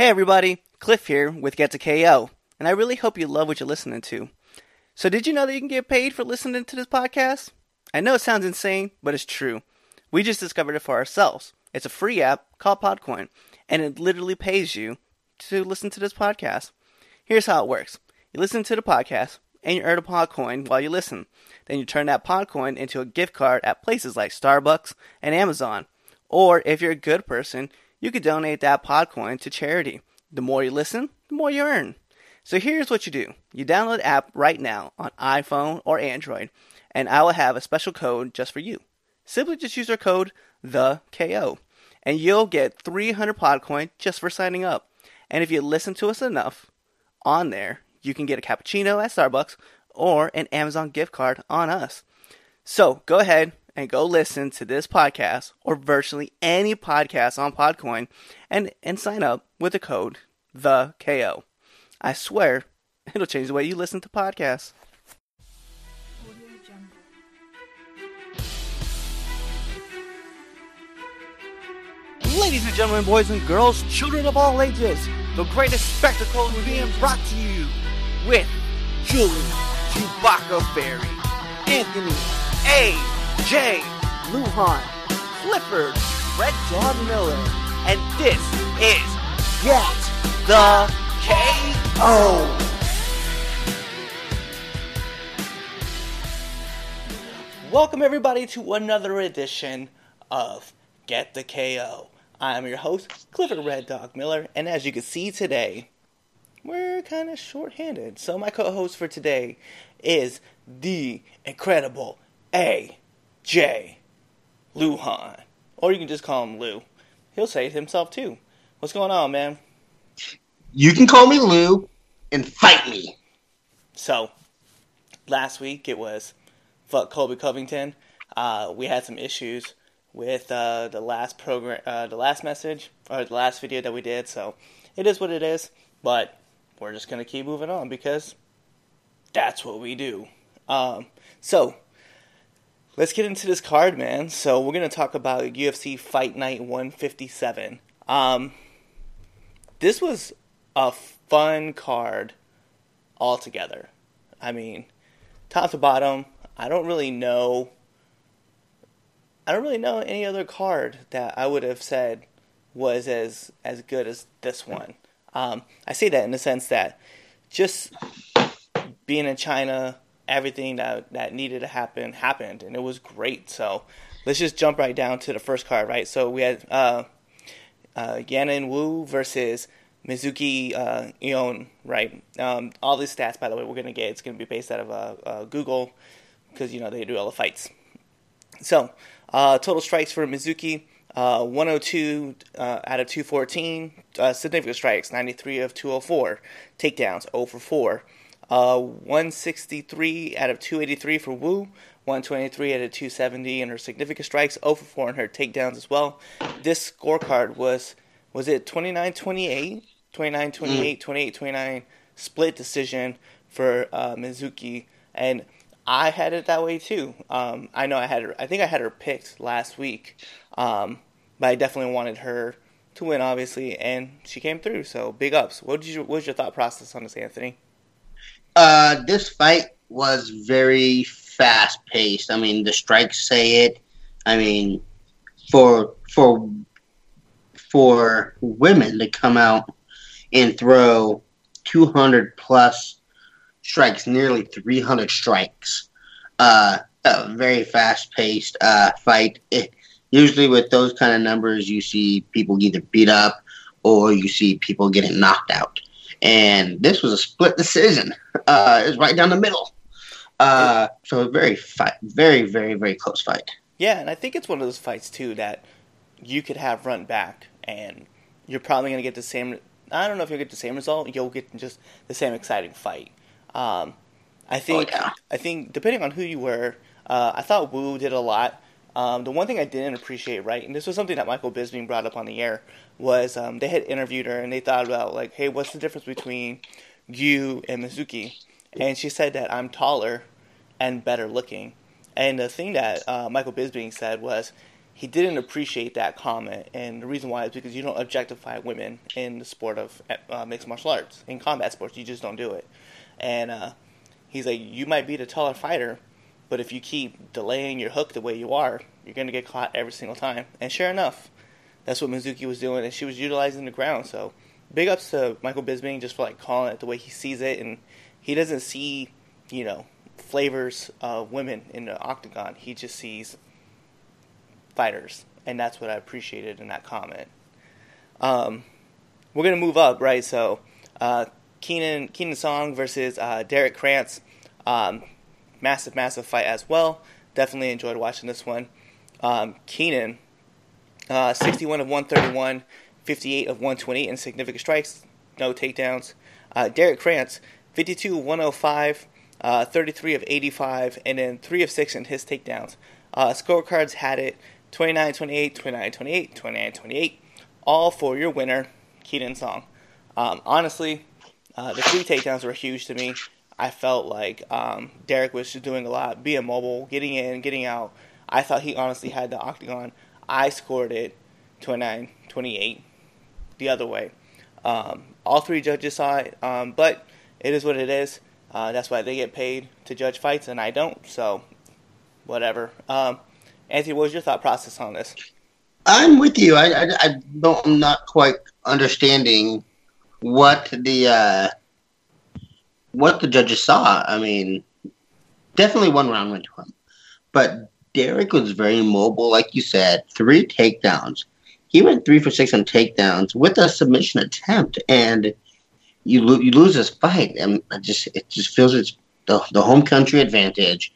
Hey everybody, Cliff here with Get to KO, and I really hope you love what you're listening to. So, did you know that you can get paid for listening to this podcast? I know it sounds insane, but it's true. We just discovered it for ourselves. It's a free app called Podcoin, and it literally pays you to listen to this podcast. Here's how it works you listen to the podcast, and you earn a Podcoin while you listen. Then you turn that Podcoin into a gift card at places like Starbucks and Amazon. Or if you're a good person, you could donate that Podcoin to charity. The more you listen, the more you earn. So here's what you do. You download the app right now on iPhone or Android, and I will have a special code just for you. Simply just use our code the KO, and you'll get 300 Podcoin just for signing up. And if you listen to us enough on there, you can get a cappuccino at Starbucks or an Amazon gift card on us. So go ahead and go listen to this podcast or virtually any podcast on Podcoin and, and sign up with the code the KO. I swear it'll change the way you listen to podcasts. Ladies and gentlemen, boys and girls, children of all ages, the greatest spectacle is being brought to you with Julie Chewbacca Berry, Anthony A. J. Lujan, Clifford, Red Dog Miller, and this is Get the KO. Welcome everybody to another edition of Get the KO. I'm your host, Clifford Red Dog Miller, and as you can see today, we're kind of short-handed. So my co-host for today is the incredible A.J. Lujan, or you can just call him Lou. He'll say it himself too. What's going on, man? You can call me Lou and fight me. So, last week it was fuck Colby Covington. Uh, we had some issues with uh, the last program, uh, the last message or the last video that we did. So, it is what it is. But we're just gonna keep moving on because that's what we do. Um, so, let's get into this card, man. So, we're gonna talk about UFC Fight Night 157. Um, this was a fun card altogether. I mean, top to bottom, I don't really know. I don't really know any other card that I would have said was as as good as this one. Um, I say that in the sense that just being in China, everything that that needed to happen happened, and it was great. So let's just jump right down to the first card, right? So we had uh, uh, Yanan Wu versus Mizuki uh, Ion, right? Um, all these stats, by the way, we're gonna get. It's gonna be based out of uh, uh, Google because you know they do all the fights. So uh, total strikes for Mizuki. Uh, 102 uh, out of 214. Uh, significant strikes, 93 of 204. Takedowns, 0 for 4. Uh, 163 out of 283 for Wu. 123 out of 270 in her significant strikes, 0 for 4 in her takedowns as well. This scorecard was, was it 29 28? 29 28, 28 29 split decision for uh, Mizuki. And I had it that way too. Um, I know I had her, I think I had her picked last week. Um, but I definitely wanted her to win, obviously, and she came through. So big ups. What did you? What was your thought process on this, Anthony? Uh, this fight was very fast paced. I mean, the strikes say it. I mean, for for for women to come out and throw 200 plus strikes, nearly 300 strikes. Uh, a very fast paced uh, fight. It, usually, with those kind of numbers, you see people either beat up or you see people getting knocked out. And this was a split decision. Uh, it was right down the middle. Uh, so a very fight, very, very, very close fight. Yeah, and I think it's one of those fights too that you could have run back, and you're probably going to get the same. I don't know if you'll get the same result. You'll get just the same exciting fight. Um, I think. Oh, yeah. I think depending on who you were, uh, I thought Wu did a lot. Um, the one thing I didn't appreciate, right, and this was something that Michael Bisping brought up on the air, was um, they had interviewed her and they thought about like, hey, what's the difference between you and Mizuki? And she said that I'm taller and better looking. And the thing that uh, Michael Bisping said was he didn't appreciate that comment, and the reason why is because you don't objectify women in the sport of uh, mixed martial arts in combat sports. You just don't do it. And uh, he's like, you might be the taller fighter, but if you keep delaying your hook the way you are, you're gonna get caught every single time. And sure enough, that's what Mizuki was doing, and she was utilizing the ground. So big ups to Michael Bisping just for like calling it the way he sees it, and he doesn't see, you know, flavors of women in the octagon. He just sees fighters, and that's what I appreciated in that comment. Um, we're gonna move up, right? So, uh, Kenan Kenan Song versus uh, Derrick Krantz, um, massive, massive fight as well. Definitely enjoyed watching this one. Um, Kenan, uh, 61 of 131, 58 of 128 in significant strikes, no takedowns. Uh, Derrick Krantz, 52 of 105, uh, 33 of 85, and then 3 of 6 in his takedowns. Uh, scorecards had it 29 28, 29 28, 29 28, all for your winner, Kenan Song. Um, honestly, uh, the three takedowns were huge to me. I felt like um, Derrick was just doing a lot, being mobile, getting in, getting out. I thought he honestly had the octagon. I scored it 29 28 the other way. Um, all three judges saw it, um, but it is what it is. Uh, that's why they get paid to judge fights, and I don't. So, whatever. Um, Anthony, what was your thought process on this? I'm with you. I, I, I don't, I'm not quite understanding what the uh, what the judges saw. I mean, definitely one round went to him, but Derrick was very mobile, like you said. Three takedowns. He went three for six on takedowns with a submission attempt, and you lo- you lose this fight, and it just it just feels it's the the home country advantage.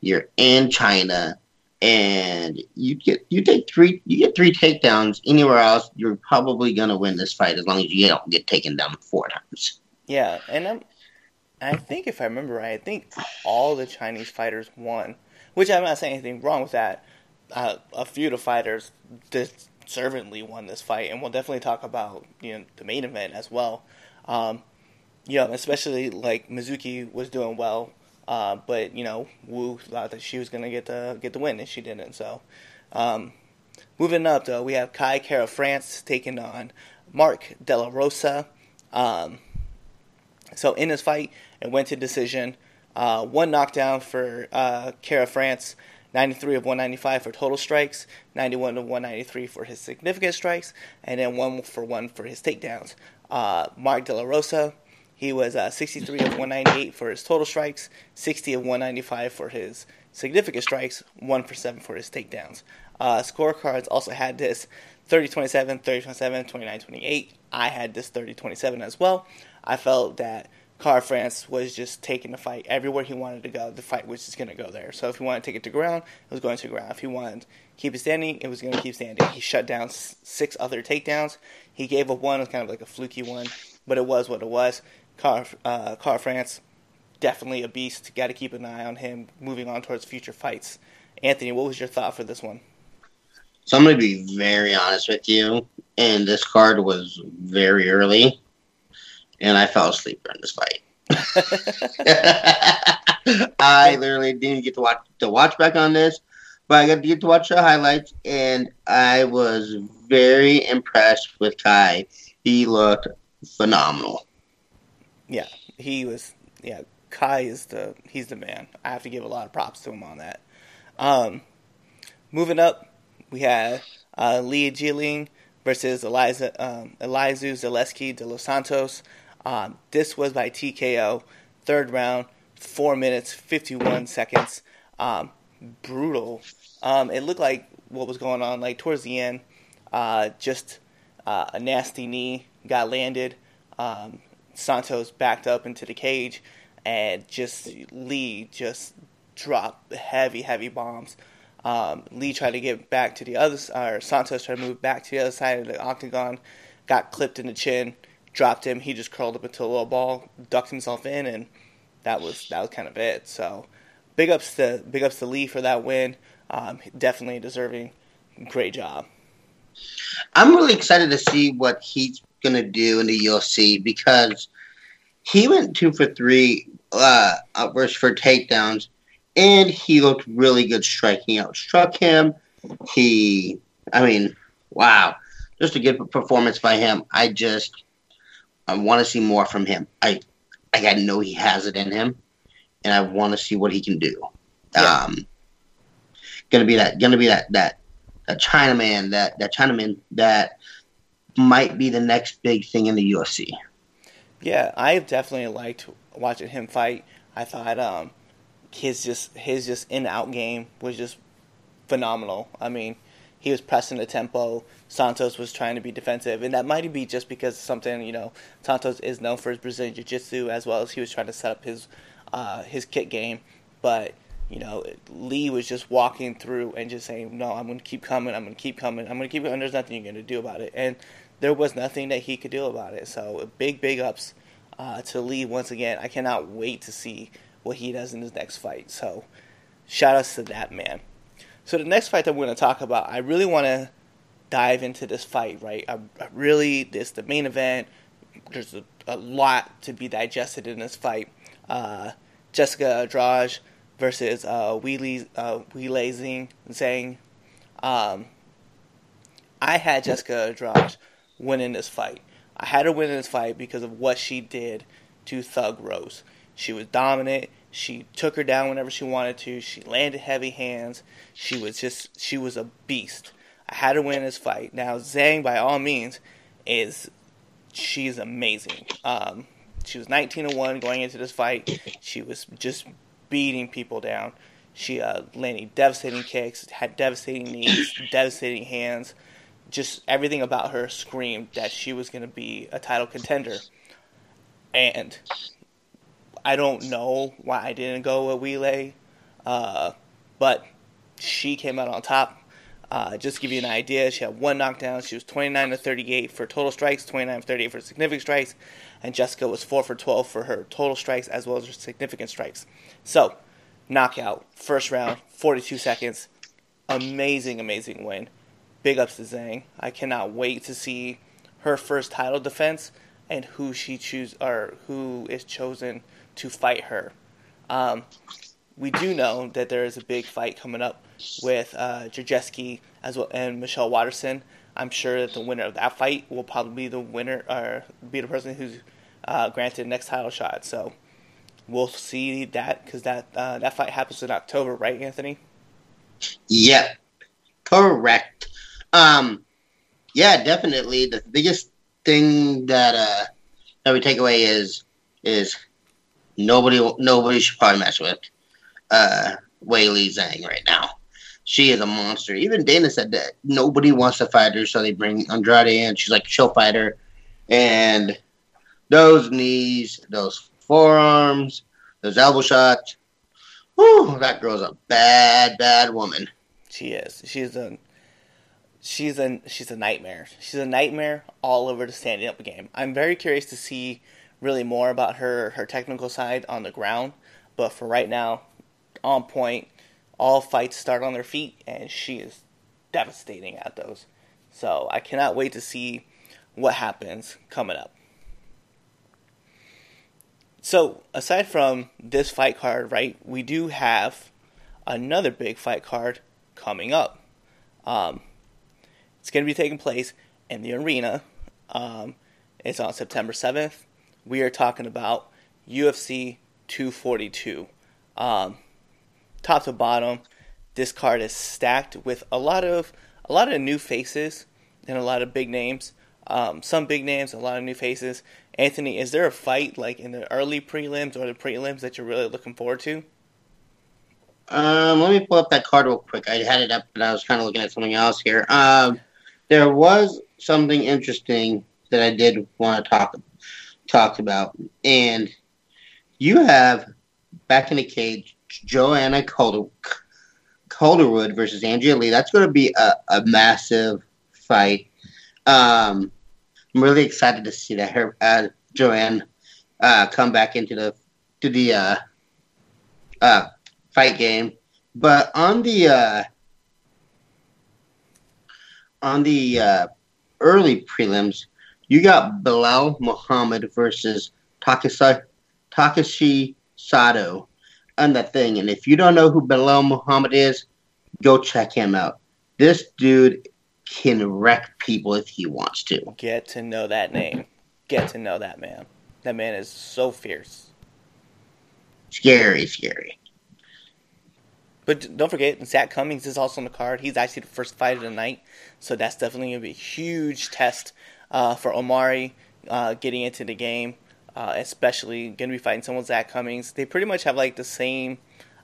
You're in China and you get you take three you get three takedowns anywhere else, you're probably gonna win this fight as long as you don't get taken down four times. Yeah, and I'm, I think if I remember right, I think all the Chinese fighters won, which I'm not saying anything wrong with that. Uh, a few of the fighters deservedly won this fight, and we'll definitely talk about you know the main event as well. Um, you know, especially like Mizuki was doing well uh, but you know, Wu thought that she was gonna get the get the win, and she didn't. So, um, moving up though, we have Kai Kara France taking on Mark De La Rosa. Um, so in this fight, it went to decision. Uh, one knockdown for uh, Kara France. 93 of 195 for total strikes, 91 of 193 for his significant strikes, and then one for one for his takedowns. Uh, Mark De La Rosa he was uh, 63 of 198 for his total strikes, 60 of 195 for his significant strikes, 1 for 7 for his takedowns. Uh, scorecards also had this 30 27, 30 27, 29 28. I had this 30 27 as well. I felt that Kara France was just taking the fight everywhere he wanted to go. The fight was just going to go there. So if he wanted to take it to ground, it was going to ground. If he wanted to keep it standing, it was going to keep standing. He shut down six other takedowns. He gave up one, it was kind of like a fluky one, but it was what it was. Kara, uh, Kara France, definitely a beast. Got to keep an eye on him moving on towards future fights. Anthony, what was your thought for this one? So I'm going to be very honest with you. And this card was very early, and I fell asleep during this fight. I literally didn't get to watch to watch back on this, but I got to get to watch the highlights, and I was very impressed with Kai. He looked phenomenal yeah, he was. Yeah, Kai is the he's the man. I have to give a lot of props to him on that. Um, moving up, we have uh, Li Jingliang versus Eliza um, Elizeu Zaleski de los Santos. Um, this was by TKO, third round, four minutes fifty one seconds. Um, brutal. Um, it looked like what was going on. Like towards the end, uh, just uh, a nasty knee got landed. Um, Santos backed up into the cage, and just Li just dropped heavy, heavy bombs. Um, Li tried to get back to the other, or Santos tried to move back to the other side of the octagon, got clipped in the chin, dropped him. He just curled up into a little ball, ducked himself in, and that was that was kind of it. So, big ups to big ups to Li for that win. Um, definitely deserving. Great job. I'm really excited to see what he's to do in the UFC because he went two for three uh, for takedowns, and he looked really good striking out. Struck him he, I mean, wow, just a good performance by him. I just, I want to see more from him. I, I got to know he has it in him, and I want to see what he can do. Yeah. Um, gonna be that, gonna be that, that, that Chinaman, that that Chinaman that might be the next big thing in the UFC. Yeah, I definitely liked watching him fight. I thought um, his just his just in out game was just phenomenal. I mean, he was pressing the tempo. Santos was trying to be defensive, and that might be just because something you know Santos is known for his Brazilian Jiu Jitsu as well as he was trying to set up his uh, his kick game. But you know, Li was just walking through and just saying, "No, I'm going to keep coming. I'm going to keep coming. I'm going to keep. And there's nothing you're going to do about it." And there was nothing that he could do about it. So big, big ups uh, to Li once again. I cannot wait to see what he does in his next fight. So shout outs to that man. So the next fight that we're going to talk about, I really want to dive into this fight. Right, I, I really this the main event. There's a, a, lot to be digested in this fight. Uh, Jessica Andrade versus uh, Weili uh, Weili Zhang. Um, I had Jessica Andrade winning this fight. I had her win in this fight because of what she did to Thug Rose. She was dominant. She took her down whenever she wanted to. She landed heavy hands. She was just she was a beast. I had to win this fight. Now Zhang, by all means, is she's amazing. Um, she was 19 and one going into this fight. She was just beating people down. She uh, landing devastating kicks, had devastating knees, devastating hands. Just everything about her screamed that she was going to be a title contender. And I don't know why I didn't go with Weili, uh, but she came out on top. Uh, just to give you an idea, she had one knockdown. She was 29 to 38 for total strikes, 29 to 38 for significant strikes, and Jessica was 4 for 12 for her total strikes as well as her significant strikes. So, knockout, first round, 42 seconds. Amazing, amazing win. Big ups to Zhang. I cannot wait to see her first title defense and who she choose or who is chosen to fight her. Um, we do know that there is a big fight coming up with uh, as well and Michelle Waterson. I'm sure that the winner of that fight will probably be the winner or be the person who's uh, granted the next title shot. So we'll see that because that uh, that fight happens in October, right, Anthony? Yep, correct. Um, yeah, definitely. The biggest thing that uh, that we take away is is nobody nobody should probably mess with uh, Weili Zhang right now. She is a monster. Even Dana said that nobody wants to fight her, so they bring Andrade in. She's like, she'll fight her. And those knees, those forearms, those elbow shots. Whew, that girl's a bad, bad woman. She is. She's a she's a she's a nightmare. She's a nightmare all over the standing up game. I'm very curious to see really more about her her technical side on the ground, but for right now, on point. All fights start on their feet, and she is devastating at those. So I cannot wait to see what happens coming up. So aside from this fight card, right, we do have another big fight card coming up. Um, it's going to be taking place in the arena. Um, it's on September 7th. We are talking about UFC 242. Um, top to bottom, this card is stacked with a lot of a lot of new faces and a lot of big names. Um, some big names, a lot of new faces. Anthony, is there a fight like in the early prelims or the prelims that you're really looking forward to? Um, let me pull up that card real quick. I had it up, but I was kind of looking at something else here. Um, there was something interesting that I did want to talk talk about, and you have back in the cage Joanna Calder, Calderwood versus Andrea Lee. That's going to be a, a massive fight. Um, I'm really excited to see that her uh, Joanne uh, come back into the to the uh, uh, fight game. But on the uh, on the uh, early prelims, you got Belal Muhammad versus Takashi Takashi Sato on that thing. And if you don't know who Belal Muhammad is, go check him out. this dude can wreck people if he wants to. Get to know that name. Get to know that man. That man is so fierce. Scary, scary. But don't forget, Zak Cummings is also on the card. He's actually the first fight of the night, so that's definitely going to be a huge test uh, for Omari uh, getting into the game. Uh, especially going to be fighting someone Zak Cummings. They pretty much have like the same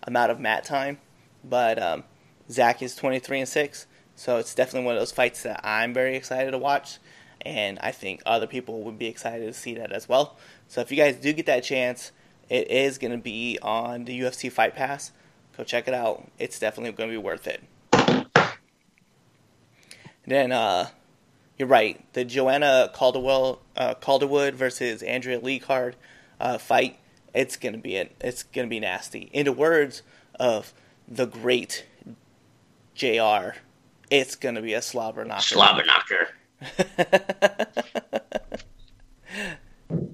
amount of mat time, but um, Zak is 23 and six, so it's definitely one of those fights that I'm very excited to watch, and I think other people would be excited to see that as well. So if you guys do get that chance, it is going to be on the UFC Fight Pass. Go check it out. It's definitely going to be worth it. then uh, you're right. The Joanna Calderwell, uh, Calderwood versus Andrea Lee card uh, fight. It's gonna be it. It's gonna be nasty. In the words of the great J.R., it's gonna be a slobber knocker. Slobber knocker.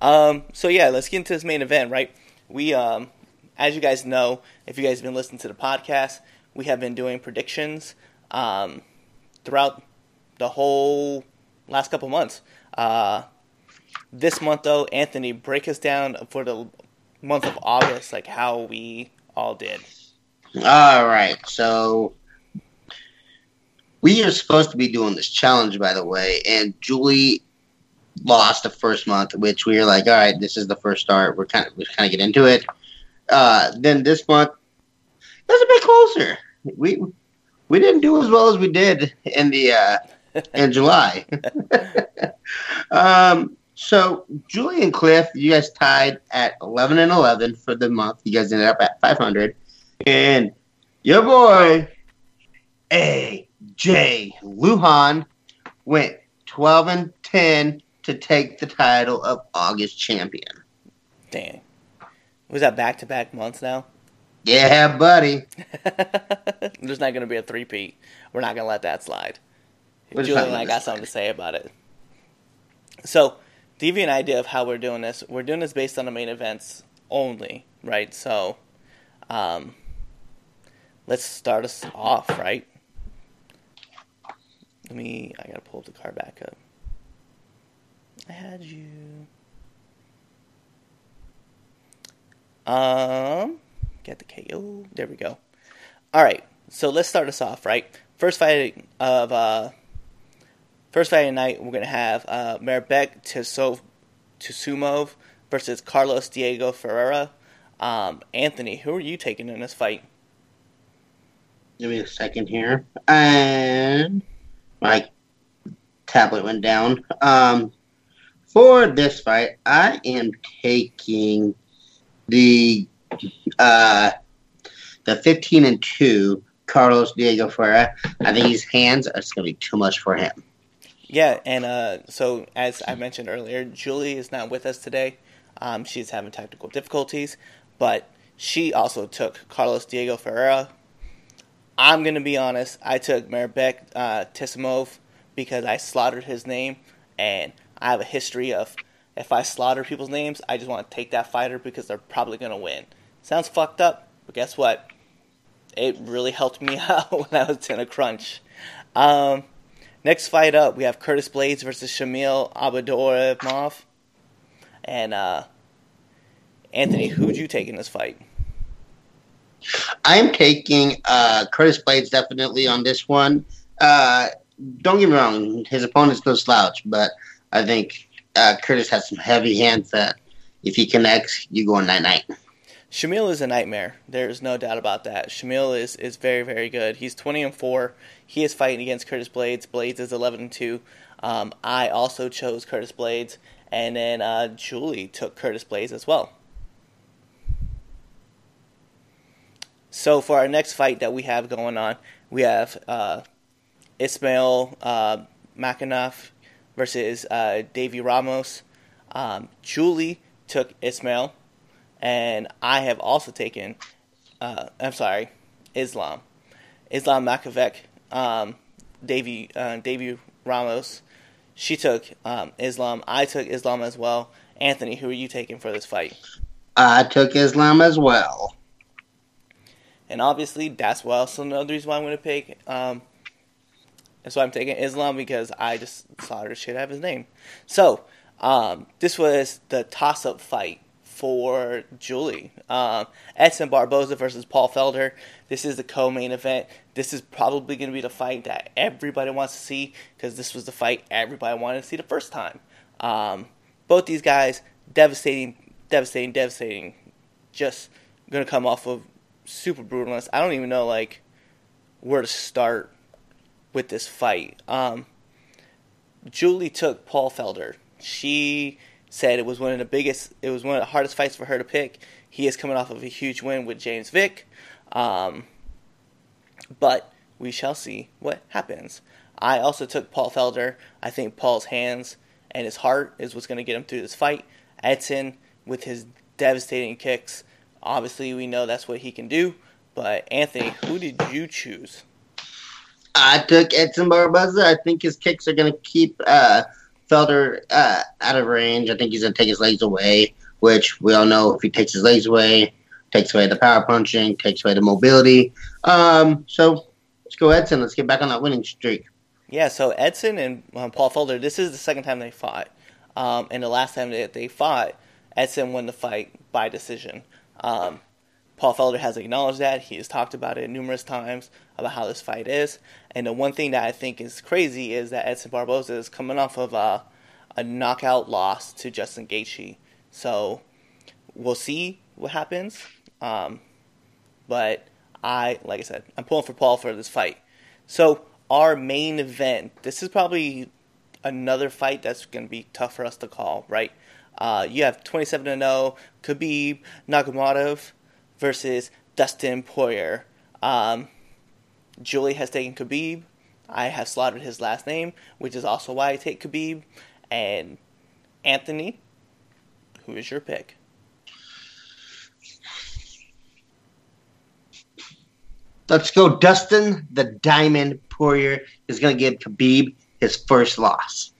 um. So yeah, let's get into this main event. Right. We um, as you guys know, if you guys have been listening to the podcast, we have been doing predictions um throughout the whole last couple months. Uh, this month, though, Anthony, break us down for the month of August, like how we all did. All right, so we are supposed to be doing this challenge, by the way, and Julie lost the first month, which we were like, all right, this is the first start. We're kind of we kind of get into it. Uh, then this month, it was a bit closer. We we didn't do as well as we did in the uh, in July. um, so Julie and Cliff, you guys tied at eleven and eleven for the month. You guys ended up at five hundred, and your boy AJ Lujan went twelve and ten to take the title of August champion. Dang, was that back to back months now? Yeah, buddy. There's not going to be a three-peat. We're not going to let that slide. Julie and I got something to say about it. So, to give you an idea of how we're doing this, we're doing this based on the main events only, right? So, um, let's start us off, right? Let me, I gotta pull the car back up. I had you. Um, get the KO. There we go. All right, so let's start us off, right? First fight of uh, first fight night, we're gonna have uh, Mairbek Taisumov versus Carlos Diego Ferreira. Um, Anthony, who are you taking in this fight? Give me a second here. And my tablet went down. Um, for this fight, I am taking the uh, the 15 and 2 Carlos Diego Ferreira. I think his hands are just going to be too much for him. Yeah, and uh, so as I mentioned earlier, Julie is not with us today. Um, she's having technical difficulties, but she also took Carlos Diego Ferreira. I'm to be honest, I took Mairbek uh, Taisumov because I slaughtered his name, and I have a history of if I slaughter people's names, I just want to take that fighter because they're probably to win. Sounds fucked up, but guess what? It really helped me out when I was in a crunch. Um, next fight up, we have Curtis Blaydes versus Shamil Abdurakhimov. And uh, Anthony, who'd you take in this fight? I'm taking uh, Curtis Blaydes definitely on this one. Uh, don't get me wrong, his opponent's no slouch, but I think uh, Curtis has some heavy hands that if he connects, you go on night night. Shamil is a nightmare. There's no doubt about that. Shamil is, is very very good. He's 20 and four. He is fighting against Curtis Blaydes. Blaydes is 11 and two. Um, I also chose Curtis Blaydes, and then uh, Julie took Curtis Blaydes as well. So for our next fight that we have going on, we have uh, Ismail uh, versus uh, Davy Ramos. Um, Julie took Ismail, and I have also taken. Uh, I'm sorry, Islam, Islam Makhachev, um, Davy uh, Davy Ramos. She took um, Islam. I took Islam as well. Anthony, who are you taking for this fight? I took Islam as well. and obviously that's why also another reason why I'm going to pick. Um, that's why I'm taking Islam because I just slaughtered the shit of his name. So um, this was the toss-up fight for Julie. Um, Edson Barboza versus Paul Felder. This is the co-main event. This is probably going to be the fight that everybody wants to see because this was the fight everybody wanted to see the first time. Um, both these guys, devastating, devastating, devastating. Just going to come off of super brutalness. I don't even know like where to start with this fight. Um, Julie took Paul Felder. She said it was one of the biggest, it was one of the hardest fights for her to pick. He is coming off of a huge win with James Vick. Um, but we shall see what happens. I also took Paul Felder. I think Paul's hands and his heart is what's going to get him through this fight. Edson, with his devastating kicks, obviously we know that's what he can do. But Anthony, who did you choose? I took Edson Barboza. I think his kicks are going to keep uh, Felder uh, out of range. I think he's going to take his legs away, which we all know if he takes his legs away, takes away the power punching, takes away the mobility. Um, so let's go Edson. Let's get back on that winning streak. Yeah, so Edson and um, Paul Felder, this is the second time they fought. Um, and the last time that they fought, Edson won the fight by decision. Um, Paul Felder has acknowledged that. He has talked about it numerous times about how this fight is. And the one thing that I think is crazy is that Edson Barboza is coming off of a, a knockout loss to Justin Gaethje. So we'll see what happens. Um, but I, like I said, I'm pulling for Paul for this fight. So our main event, this is probably another fight that's going to be tough for us to call, right? Uh, you have 27 0 Khabib Nurmagomedov versus Dustin Poirier. Um, Julie has taken Khabib. I have slaughtered his last name, which is also why I take Khabib. And Anthony, who is your pick? Let's go. Dustin the Diamond Poirier is going to give Khabib his first loss.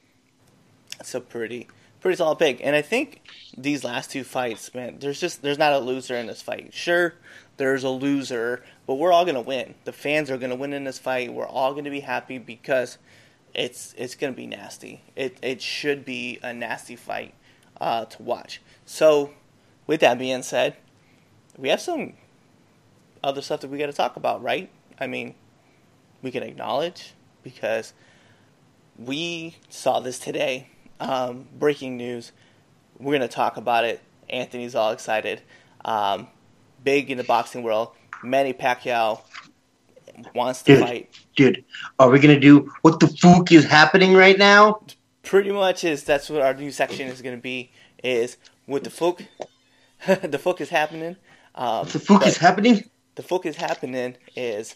That's a pretty pretty solid pick. And I think these last two fights, man, there's just there's not a loser in this fight. Sure, there's a loser, but we're all gonna win. The fans are gonna win in this fight. We're all gonna be happy because it's it's gonna be nasty. It it should be a nasty fight uh, to watch. So, with that being said, we have some other stuff that we got to talk about, right? I mean, we can acknowledge because we saw this today. Um, breaking news. We're going to talk about it. Anthony's all excited. Um, big in the boxing world. Manny Pacquiao wants to Dude, fight. dude, are we going to do what the fuck is happening right now? Pretty much is that's what our new section is going to be. Is what the fuck, the fuck is happening. Um, What the fuck is happening? the fuck is happening is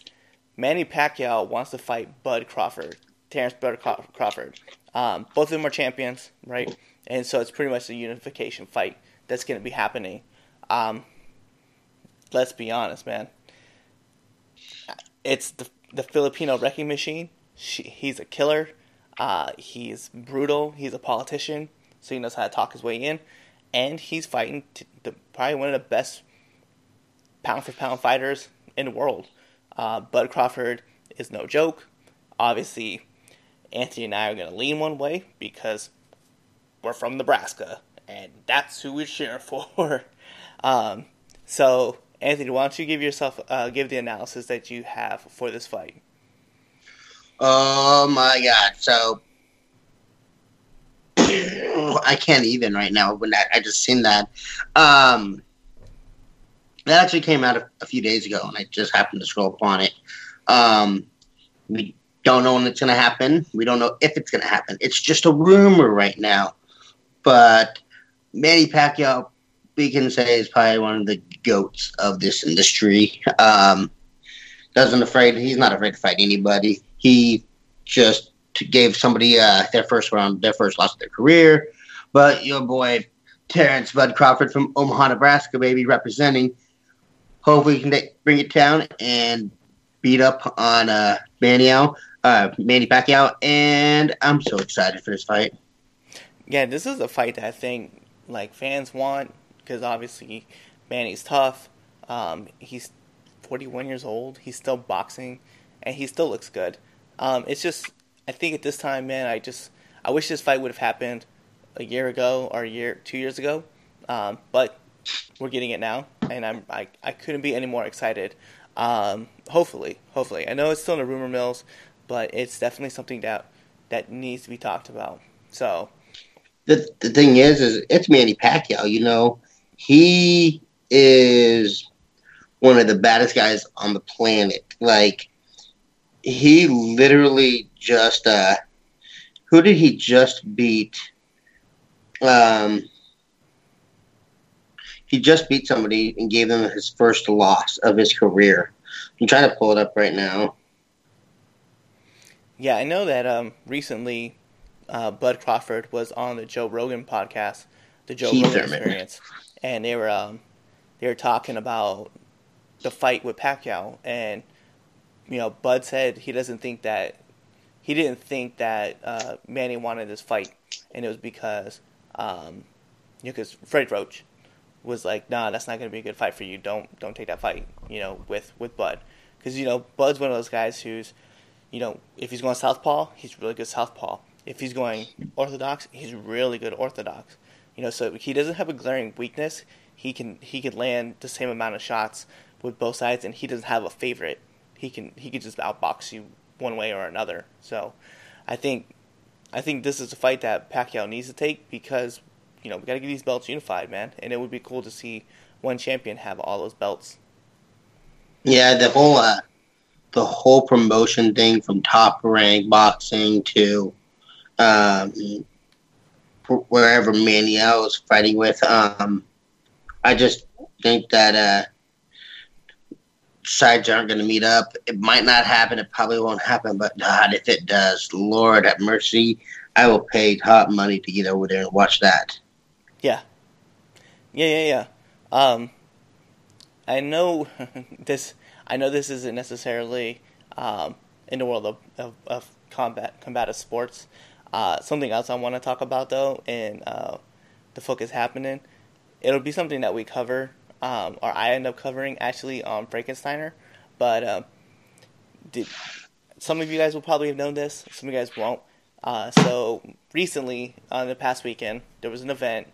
Manny Pacquiao wants to fight Bud Crawford, Terrence Bud Crawford. Um, both of them are champions, right? And so it's pretty much a unification fight that's going to be happening. Um, let's be honest, man. It's the the Filipino wrecking machine. She, he's a killer. Uh, he's brutal. He's a politician, so he knows how to talk his way in, and he's fighting the, probably one of the best pound for pound fighters in the world. Uh, Bud Crawford is no joke. Obviously, Anthony and I are going to lean one way because we're from Nebraska, and that's who we're cheering for. um, so, Anthony, why don't you give yourself uh, give the analysis that you have for this fight? Oh my god! So I can't even right now. When that I just seen that, um, that actually came out a, a few days ago, and I just happened to scroll upon it. Um, we don't know when it's going to happen. We don't know if it's going to happen. It's just a rumor right now. But Manny Pacquiao, we can say, is probably one of the goats of this industry. Um, doesn't afraid. He's not afraid to fight anybody. He just gave somebody uh, their first round, their first loss of their career. But your boy Terrence Bud Crawford from Omaha, Nebraska, baby, representing. Hopefully, he can bring it down and beat up on uh, Manny, uh, Manny Pacquiao. And I'm so excited for this fight. Yeah, this is a fight that I think like fans want because obviously Manny's tough. Um, he's 41 years old. He's still boxing, and he still looks good. Um, it's just, I think at this time, man, I just, I wish this fight would have happened a year ago or a year, two years ago. Um, but we're getting it now, and I'm, I, I couldn't be any more excited. Um, hopefully, hopefully, I know it's still in the rumor mills, but it's definitely something that that needs to be talked about. So, the the thing is, is it's Manny Pacquiao. You know, he is one of the baddest guys on the planet. Like he literally just uh who did he just beat? Um he just beat somebody and gave them his first loss of his career. I'm trying to pull it up right now. Yeah, I know that um recently uh, Bud Crawford was on the Joe Rogan podcast, the Joe Keith Rogan Thurman. Experience, and they were um, they were talking about the fight with Pacquiao, and you know, Bud said he doesn't think that he didn't think that uh, Manny wanted this fight, and it was because um, you know, because Fred Roach was like, nah, that's not going to be a good fight for you. Don't don't take that fight, you know, with with Bud, because you know Bud's one of those guys who's, you know, if he's going southpaw, he's really good southpaw. If he's going orthodox, he's really good orthodox. You know, so he doesn't have a glaring weakness. He can he can land the same amount of shots with both sides, and he doesn't have a favorite. He can he can just outbox you one way or another. So, I think I think this is a fight that Pacquiao needs to take because you know we got to get these belts unified, man. And it would be cool to see one champion have all those belts. Yeah, the whole uh, the whole promotion thing from top rank boxing to um, wherever Manuel was fighting with. Um, I just think that uh, sides aren't going to meet up. It might not happen. It probably won't happen. But God, if it does, Lord have mercy, I will pay top money to get over there and watch that. Yeah, yeah, yeah, yeah. Um, I know this. I know this isn't necessarily um, in the world of, of, of combat combative sports. Uh, something else I want to talk about though, and uh, the focus happening. It'll be something that we cover um, or I end up covering actually on Frankensteiner. But uh, did, some of you guys will probably have known this, some of you guys won't. Uh, so recently, on the past weekend, there was an event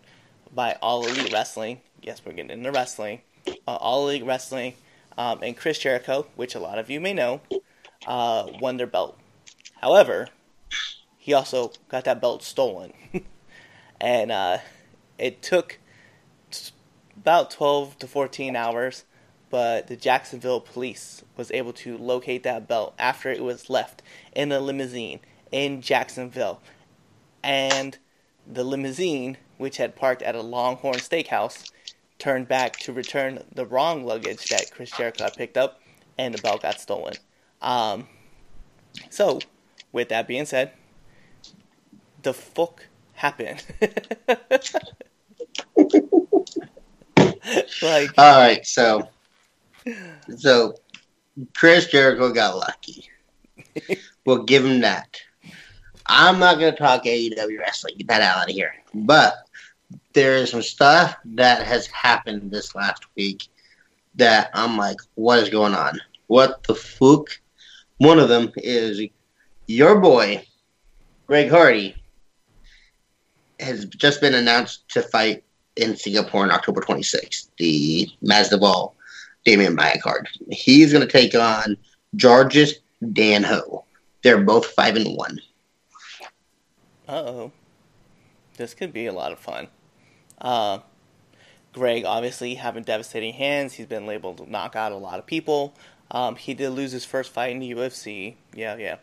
by All Elite Wrestling. Yes, we're getting into wrestling. Uh, All Elite Wrestling um, and Chris Jericho, which a lot of you may know, uh, won their belt. However, he also got that belt stolen, and uh, it took about 12 to 14 hours, but the Jacksonville police was able to locate that belt after it was left in a limousine in Jacksonville. And the limousine, which had parked at a Longhorn Steakhouse, turned back to return the wrong luggage that Chris Jericho picked up, and the belt got stolen. Um, so, with that being said, the fuck happened? like, all right, so so Chris Jericho got lucky. we'll give him that. I'm not going to talk AEW wrestling. Get that out of here. But there is some stuff that has happened this last week that I'm like, what is going on? What the fuck? One of them is your boy, Greg Hardy, has just been announced to fight in Singapore on October 26th, the Masvidal Damian card. He's going to take on Georges Dan Ho. They're both five and one. Uh oh, this could be a lot of fun. Uh, Greg obviously having devastating hands. He's been labeled to knock out a lot of people. Um, he did lose his first fight in the UFC. Yeah, yeah.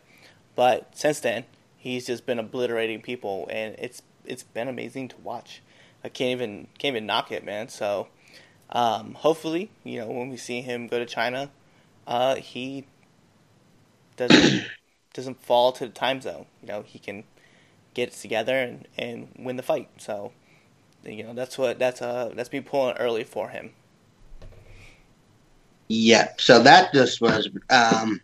But since then, he's just been obliterating people, and it's it's been amazing to watch. I can't even can't even knock it, man. So um, hopefully, you know, when we see him go to China, uh, he doesn't doesn't fall to the time zone. You know, he can get it together and, and win the fight. So you know, that's what that's uh that's me pulling early for him. Yeah. So that just was. Um,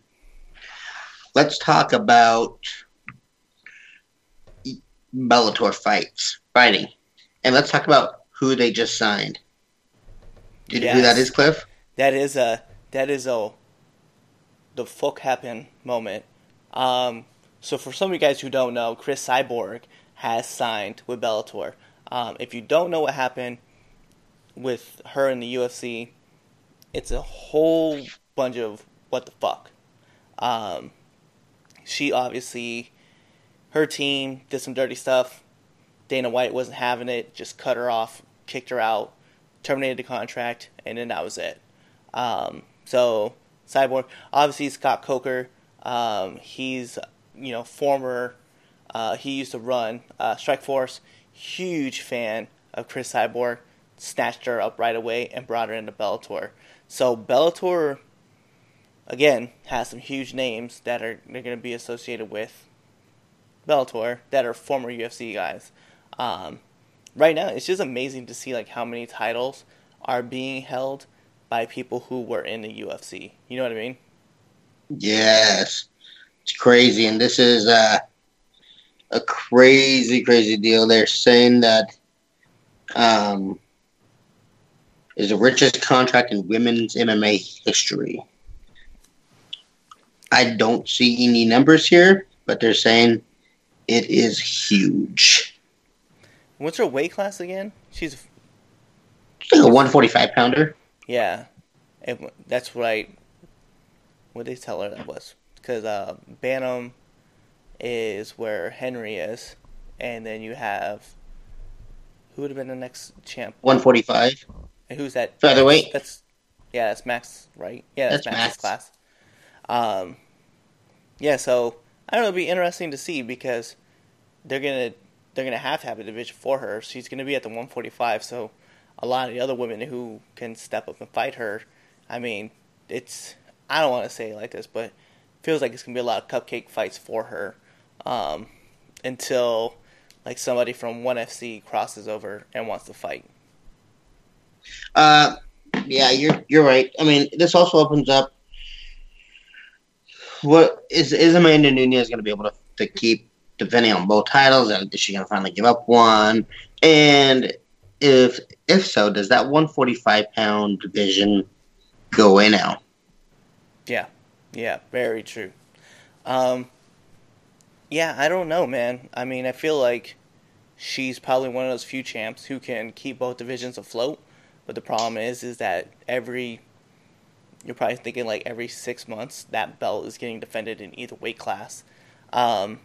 let's talk about Bellator fights fighting. And let's talk about who they just signed. Do you yes. know who that is, Cliff? That is uh that is a the fuck happened moment. Um, so for some of you guys who don't know, Cris Cyborg has signed with Bellator. Um, if you don't know what happened with her in the UFC, it's a whole bunch of what the fuck. Um, she obviously, her team did some dirty stuff. Dana White wasn't having it, just cut her off, kicked her out, terminated the contract, and then that was it. Um, so Cyborg, obviously Scott Coker, um, he's you know former, uh, he used to run uh, Strikeforce, huge fan of Cris Cyborg, snatched her up right away and brought her into Bellator. So Bellator, again, has some huge names that are they're going to be associated with Bellator that are former UFC guys. Um, right now, it's just amazing to see like how many titles are being held by people who were in the UFC. You know what I mean? Yes, it's crazy, and this is uh, a crazy, crazy deal. They're saying that um, is the richest contract in women's MMA history. I don't see any numbers here, but they're saying it is huge. What's her weight class again? She's a 145 pounder. Yeah, it, that's right. What did they tell her that was because uh, Bantam is where Henry is, and then you have who would have been the next champ? 145. Who's that? Featherweight. That's yeah, that's Max, right? Yeah, that's, That's Max's Max. class. Um, yeah, so I don't know. It'll be interesting to see because they're gonna they're gonna have to have a division for her. She's gonna be at the 145. So a lot of the other women who can step up and fight her. I mean, it's I don't want to say it like this, but it feels like it's gonna be a lot of cupcake fights for her um, until like somebody from ONE FC crosses over and wants to fight. Uh, yeah, you're you're right. I mean, this also opens up. What is is Amanda Nunes going to be able to, to keep defending on both titles? Is she going to finally give up one? And if if so, does that 145 pound division go away now? Yeah, yeah, very true. Um, yeah, I don't know, man. I mean, I feel like she's probably one of those few champs who can keep both divisions afloat. But the problem is, is that every you're probably thinking like every six months that belt is getting defended in either weight class. Um,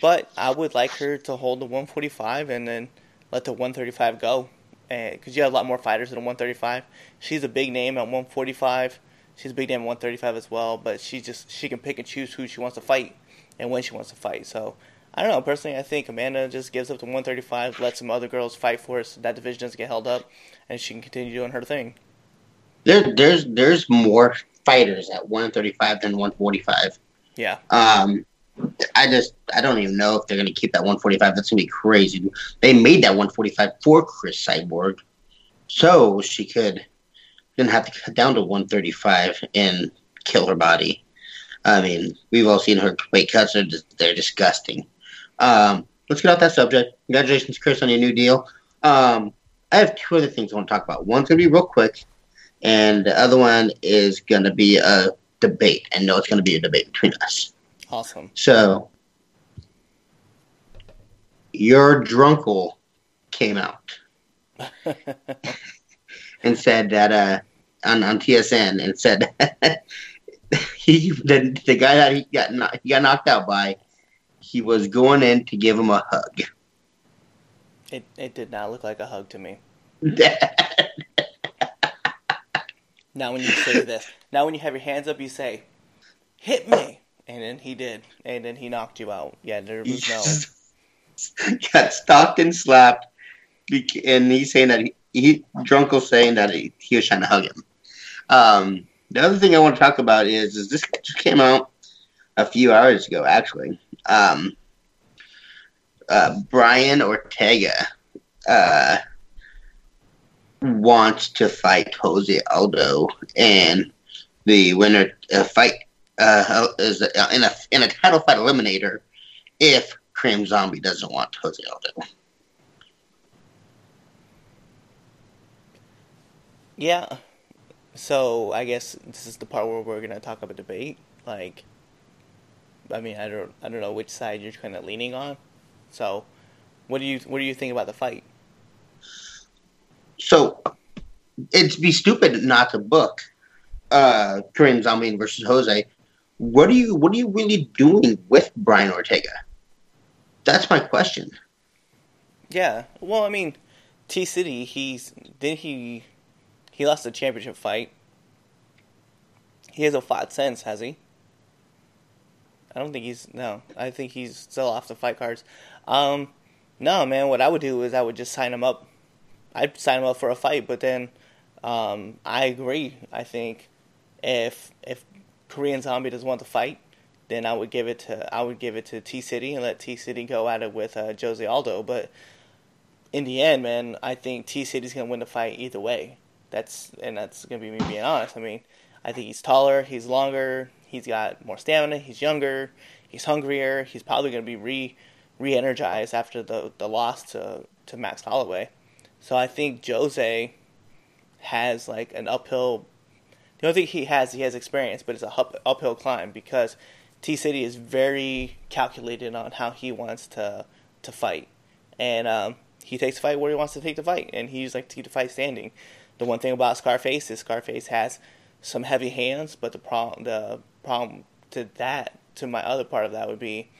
but I would like her to hold the 145 and then let the 135 go, because you have a lot more fighters at 135. She's a big name at 145. She's a big name at 135 as well, but she just she can pick and choose who she wants to fight and when she wants to fight. So I don't know. Personally, I think Amanda just gives up to 135, lets some other girls fight for it, so that division doesn't get held up, and she can continue doing her thing. There, there's there's more fighters at 135 than 145. Yeah. Um, I just I don't even know if they're going to keep that 145. That's going to be crazy. They made that 145 for Cris Cyborg, so she could didn't have to cut down to 135 and kill her body. I mean, we've all seen her weight cuts; they're just, they're disgusting. Um, let's get off that subject. Congratulations, Cris, on your new deal. Um, I have two other things I want to talk about. One's going to be real quick, and the other one is going to be a debate. And no, it's going to be a debate between us. Awesome. So, your drunkle came out and said that uh, on on TSN and said he the, the guy that he got kno- he got knocked out by he was going in to give him a hug. it it did not look like a hug to me. Now when you say this, now when you have your hands up, you say, "Hit me," and then he did, and then he knocked you out. Yeah, there was no. got stalked and slapped, and he's saying that he, he Drunkle saying that he, he was trying to hug him. Um, the other thing I want to talk about is is this just came out a few hours ago, actually. Um, uh, Brian Ortega uh, wants to fight Jose Aldo, and the winner uh, fight uh, is in a in a title fight eliminator if Korean Zombie doesn't want Jose Aldo. Yeah, So I guess this is the part where we're gonna talk about debate. Like, I mean, I don't, I don't know which side you're kind of leaning on. So, what do you, what do you think about the fight? So, it'd be stupid not to book uh, Korean Zombie versus Jose. What are you, what are you really doing with Brian Ortega? That's my question. Yeah. Well, I mean, T City, he's did he he lost the championship fight. He hasn't fought since, has he? I don't think he's no. I think he's still off the fight cards. Um, no, man. What I would do is I would just sign him up. I'd sign him up for a fight, but then um, I agree. I think if if Korean Zombie doesn't want to fight, then I would give it to I would give it to T City and let T City go at it with uh, Jose Aldo. But in the end, man, I think T City's gonna win the fight either way. That's and that's gonna be me being honest. I mean, I think he's taller, he's longer, he's got more stamina, he's younger, he's hungrier. He's probably gonna be re re-energized after the the loss to to Max Holloway. So I think Jose has like an uphill. The only thing he has, he has experience, but it's a up, uphill climb because T City is very calculated on how he wants to to fight, and um, he takes the fight where he wants to take the fight, and he's like to keep the fight standing. The one thing about Scarface is Scarface has some heavy hands, but the problem the problem to that to my other part of that would be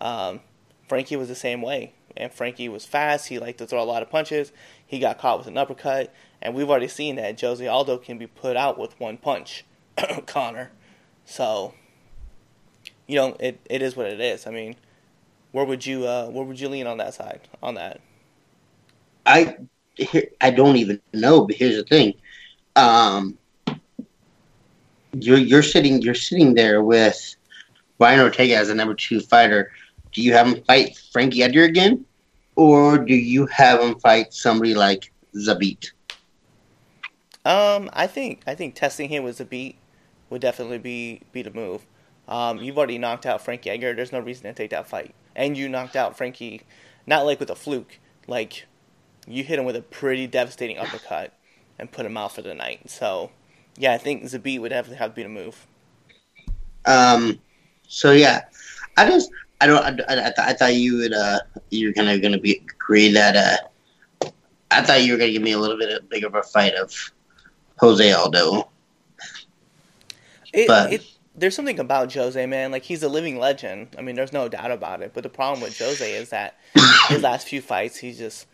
um, Frankie was the same way, and Frankie was fast. He liked to throw a lot of punches. He got caught with an uppercut, and we've already seen that Jose Aldo can be put out with one punch, Conor. So, you know, it, it is what it is. I mean, where would you uh, where would you lean on that side on that? I I don't even know. But here's the thing: um, you're you're sitting you're sitting there with Brian Ortega as the number two fighter. Do you have him fight Frankie Edgar again, or do you have him fight somebody like Zabit? Um, I think I think testing him with Zabit would definitely be be the move. Um, you've already knocked out Frankie Edgar. There's no reason to take that fight, and you knocked out Frankie, not like with a fluke, like you hit him with a pretty devastating uppercut and put him out for the night. So, yeah, I think Zabit would have to have to be the move. Um. So yeah, I just I don't I, I, I thought you would uh you're kind of gonna be agree that uh I thought you were gonna give me a little bit of, bigger of a fight of Jose Aldo. It, but it, there's something about Jose, man. Like he's a living legend. I mean, there's no doubt about it. But the problem with Jose is that his last few fights, he's just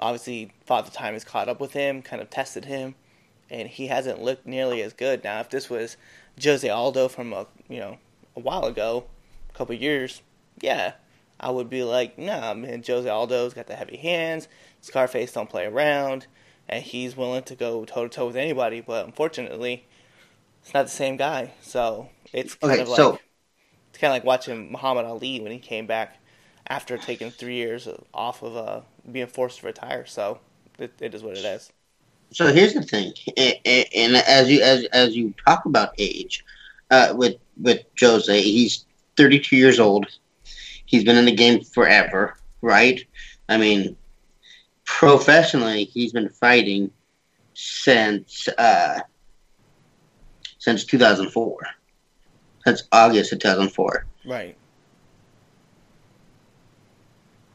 obviously Father Time has caught up with him, kind of tested him, and he hasn't looked nearly as good. Now, if this was Jose Aldo from a you know a while ago, a couple years, yeah, I would be like, nah, man, Jose Aldo's got the heavy hands. Scarface don't play around, and he's willing to go toe to toe with anybody. But unfortunately, it's not the same guy. So it's kind okay, of like so, it's kind of like watching Muhammad Ali when he came back after taking three years off of uh, being forced to retire. So it, it is what it is. So here's the thing, and, as you as as you talk about age, uh, with with Jose, he's 32 years old. He's been in the game forever, right? I mean, professionally, he's been fighting since uh, since 2004. Since August of 2004. Right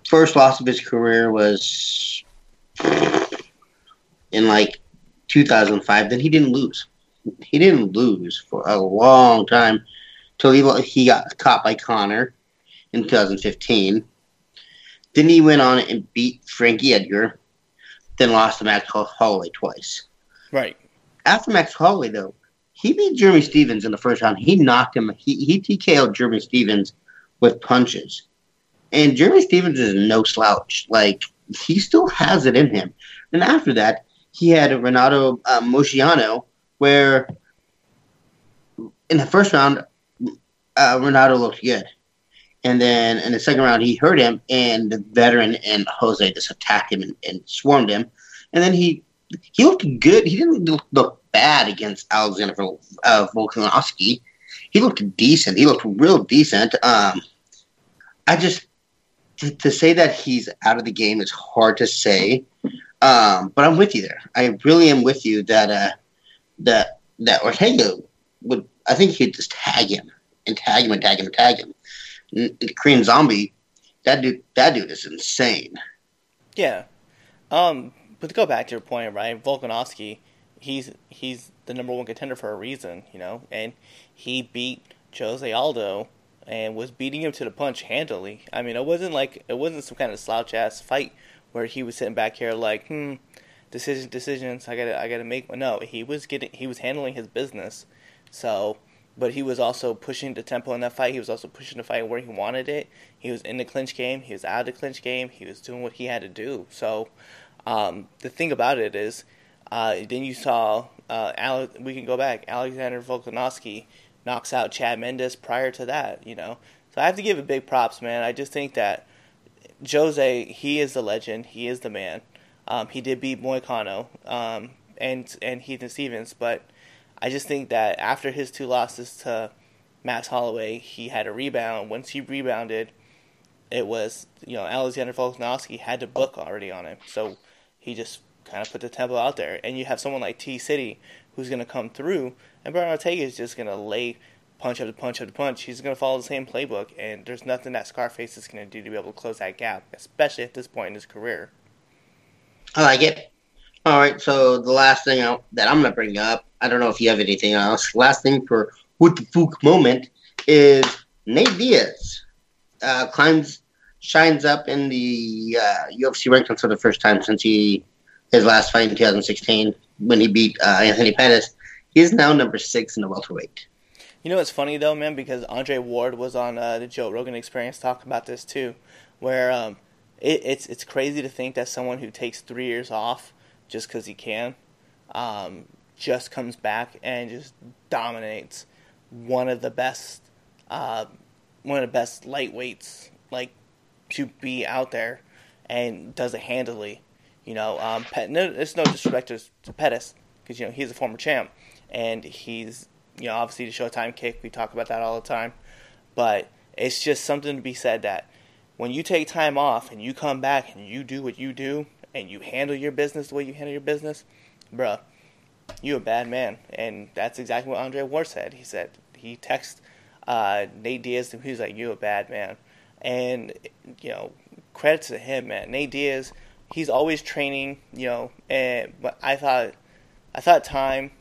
first loss of his career was in like 2005. Then he didn't lose. He didn't lose for a long time till he, he got caught by Conor in 2015. Then he went on and beat Frankie Edgar, then lost to Max Holloway twice. Right. After Max Holloway, though, he beat Jeremy Stephens in the first round. He knocked him. He, he TKO'd Jeremy Stephens with punches. And Jeremy Stephens is no slouch. Like he still has it in him. And after that, he had Renato uh, Moicano, where in the first round, uh, Renato looked good. And then in the second round, he hurt him, and the veteran and Jose just attacked him and, and swarmed him. And then he he looked good. He didn't look, look bad against Alexander uh, Volkanovski. He looked decent. He looked real decent. Um, I just to, to, say that he's out of the game is hard to say. Um, but I'm with you there. I really am with you that uh, that that Ortega would. I think he'd just tag him and tag him and tag him and tag him. And Korean Zombie, that dude, that dude is insane. Yeah. Um, but to go back to your point, right? Volkanovski, he's he's the number one contender for a reason, you know, and he beat Jose Aldo and was beating him to the punch handily. I mean, it wasn't like it wasn't some kind of slouch ass fight where he was sitting back here like, hmm, decision decisions. I gotta I gotta make. No, he was getting he was handling his business. So, but he was also pushing the tempo in that fight. He was also pushing the fight where he wanted it. He was in the clinch game. He was out of the clinch game. He was doing what he had to do. So, um, the thing about it is, uh, then you saw uh, we can go back. Alexander Volkanovski knocks out Chad Mendes prior to that. You know, so I have to give it big props, man. I just think that Jose, he is the legend. He is the man. Um, he did beat Moicano um, and and Heathen Stevens, but I just think that after his two losses to Max Holloway, he had a rebound. Once he rebounded, it was you know Alexander Volkanovski had to book already on him, so he just kind of put the tempo out there. And you have someone like T City who's going to come through, and Brian Ortega is just going to lay punch after punch after punch. He's going to follow the same playbook, and there's nothing that Scarface is going to do to be able to close that gap, especially at this point in his career. I like it. All right, so the last thing I, that I'm going to bring up, I don't know if you have anything else. Last thing for what the fuck moment is Nate Diaz uh, climbs, shines up in the uh, UFC rankings for the first time since he his last fight in 2016 when he beat uh, Anthony Pettis. He is now number six in the welterweight. You know what's funny though, man, because Andre Ward was on uh, the Joe Rogan Experience talking about this too, where um, it, it's it's crazy to think that someone who takes three years off just because he can, um, just comes back and just dominates one of the best, uh, one of the best lightweights like to be out there, and does it handily. You know, um, Pet, no, it's no disrespect to, to Pettis because you know he's a former champ and he's you know obviously the Showtime kick. We talk about that all the time, but it's just something to be said that when you take time off and you come back and you do what you do and you handle your business the way you handle your business, bruh, you a bad man. And that's exactly what Andre Ward said. He said he texted uh, Nate Diaz and he was like, "You a bad man," and you know credit to him, man. Nate Diaz he's always training, you know. And but I thought, I thought time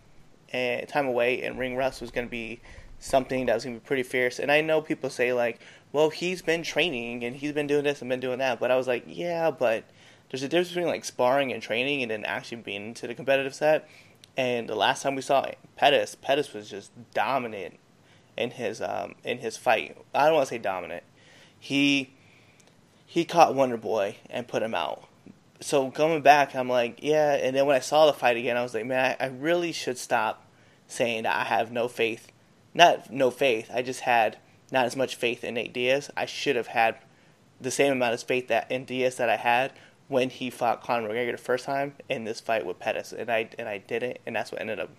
and time away and ring rust was going to be something that was going to be pretty fierce. And I know people say like, well, he's been training and he's been doing this and been doing that. But I was like, yeah, but there's a difference between like sparring and training and then actually being into the competitive set. And the last time we saw Pettis, Pettis was just dominant in his um, in his fight. I don't want to say dominant. He he caught Wonder Boy and put him out so coming back, I'm like, yeah. And then when I saw the fight again, I was like, man, I, I really should stop saying that I have no faith. Not no faith. I just had not as much faith in Nate Diaz. I should have had the same amount of faith that in Diaz that I had when he fought Conor McGregor the first time in this fight with Pettis, and I and I didn't, and that's what ended up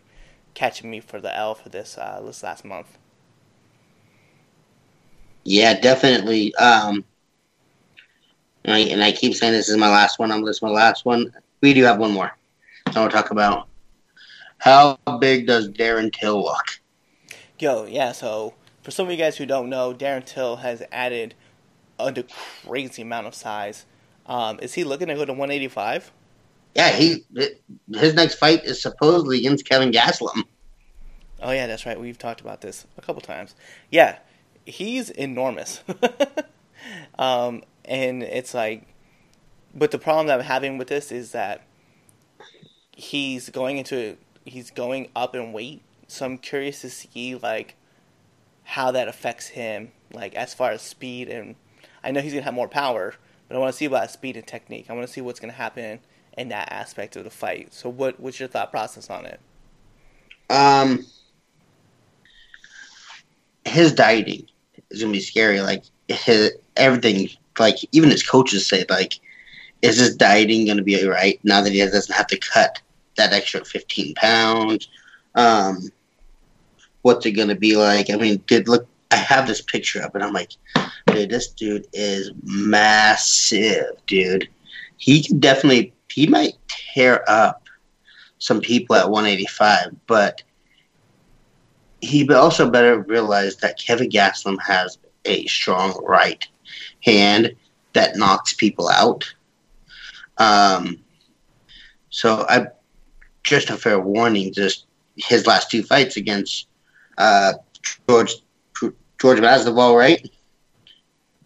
catching me for the L for this uh, this last month. Yeah, definitely. Um, and I, and I keep saying this is my last one. I'm this is my last one. We do have one more. I want to talk about how big does Darren Till look? Yo, yeah. So for some of you guys who don't know, Darren Till has added a crazy amount of size. Um, is he looking to go to 185? Yeah, he his next fight is supposedly against Kevin Gastelum. Oh yeah, that's right. We've talked about this a couple times. Yeah, he's enormous. um, and it's like, but the problem that I'm having with this is that he's going into he's going up in weight. So I'm curious to see like how that affects him, like as far as speed and I know he's gonna have more power, but I want to see about speed and technique. I want to see what's gonna happen in that aspect of the fight. So what what's your thought process on it? Um, his dieting is gonna be scary. Like his everything like even his coaches say like, is his dieting going to be right now that he doesn't have to cut that extra fifteen pounds? Um, what's it going to be like? I mean, did look. I have this picture up, and I'm like, dude, this dude is massive, dude. He could definitely, he might tear up some people at 185, but he also better realize that Kevin Gastelum has a strong right hand that knocks people out. Um, so I just a fair warning. Just his last two fights against uh, George George Masvidal, right?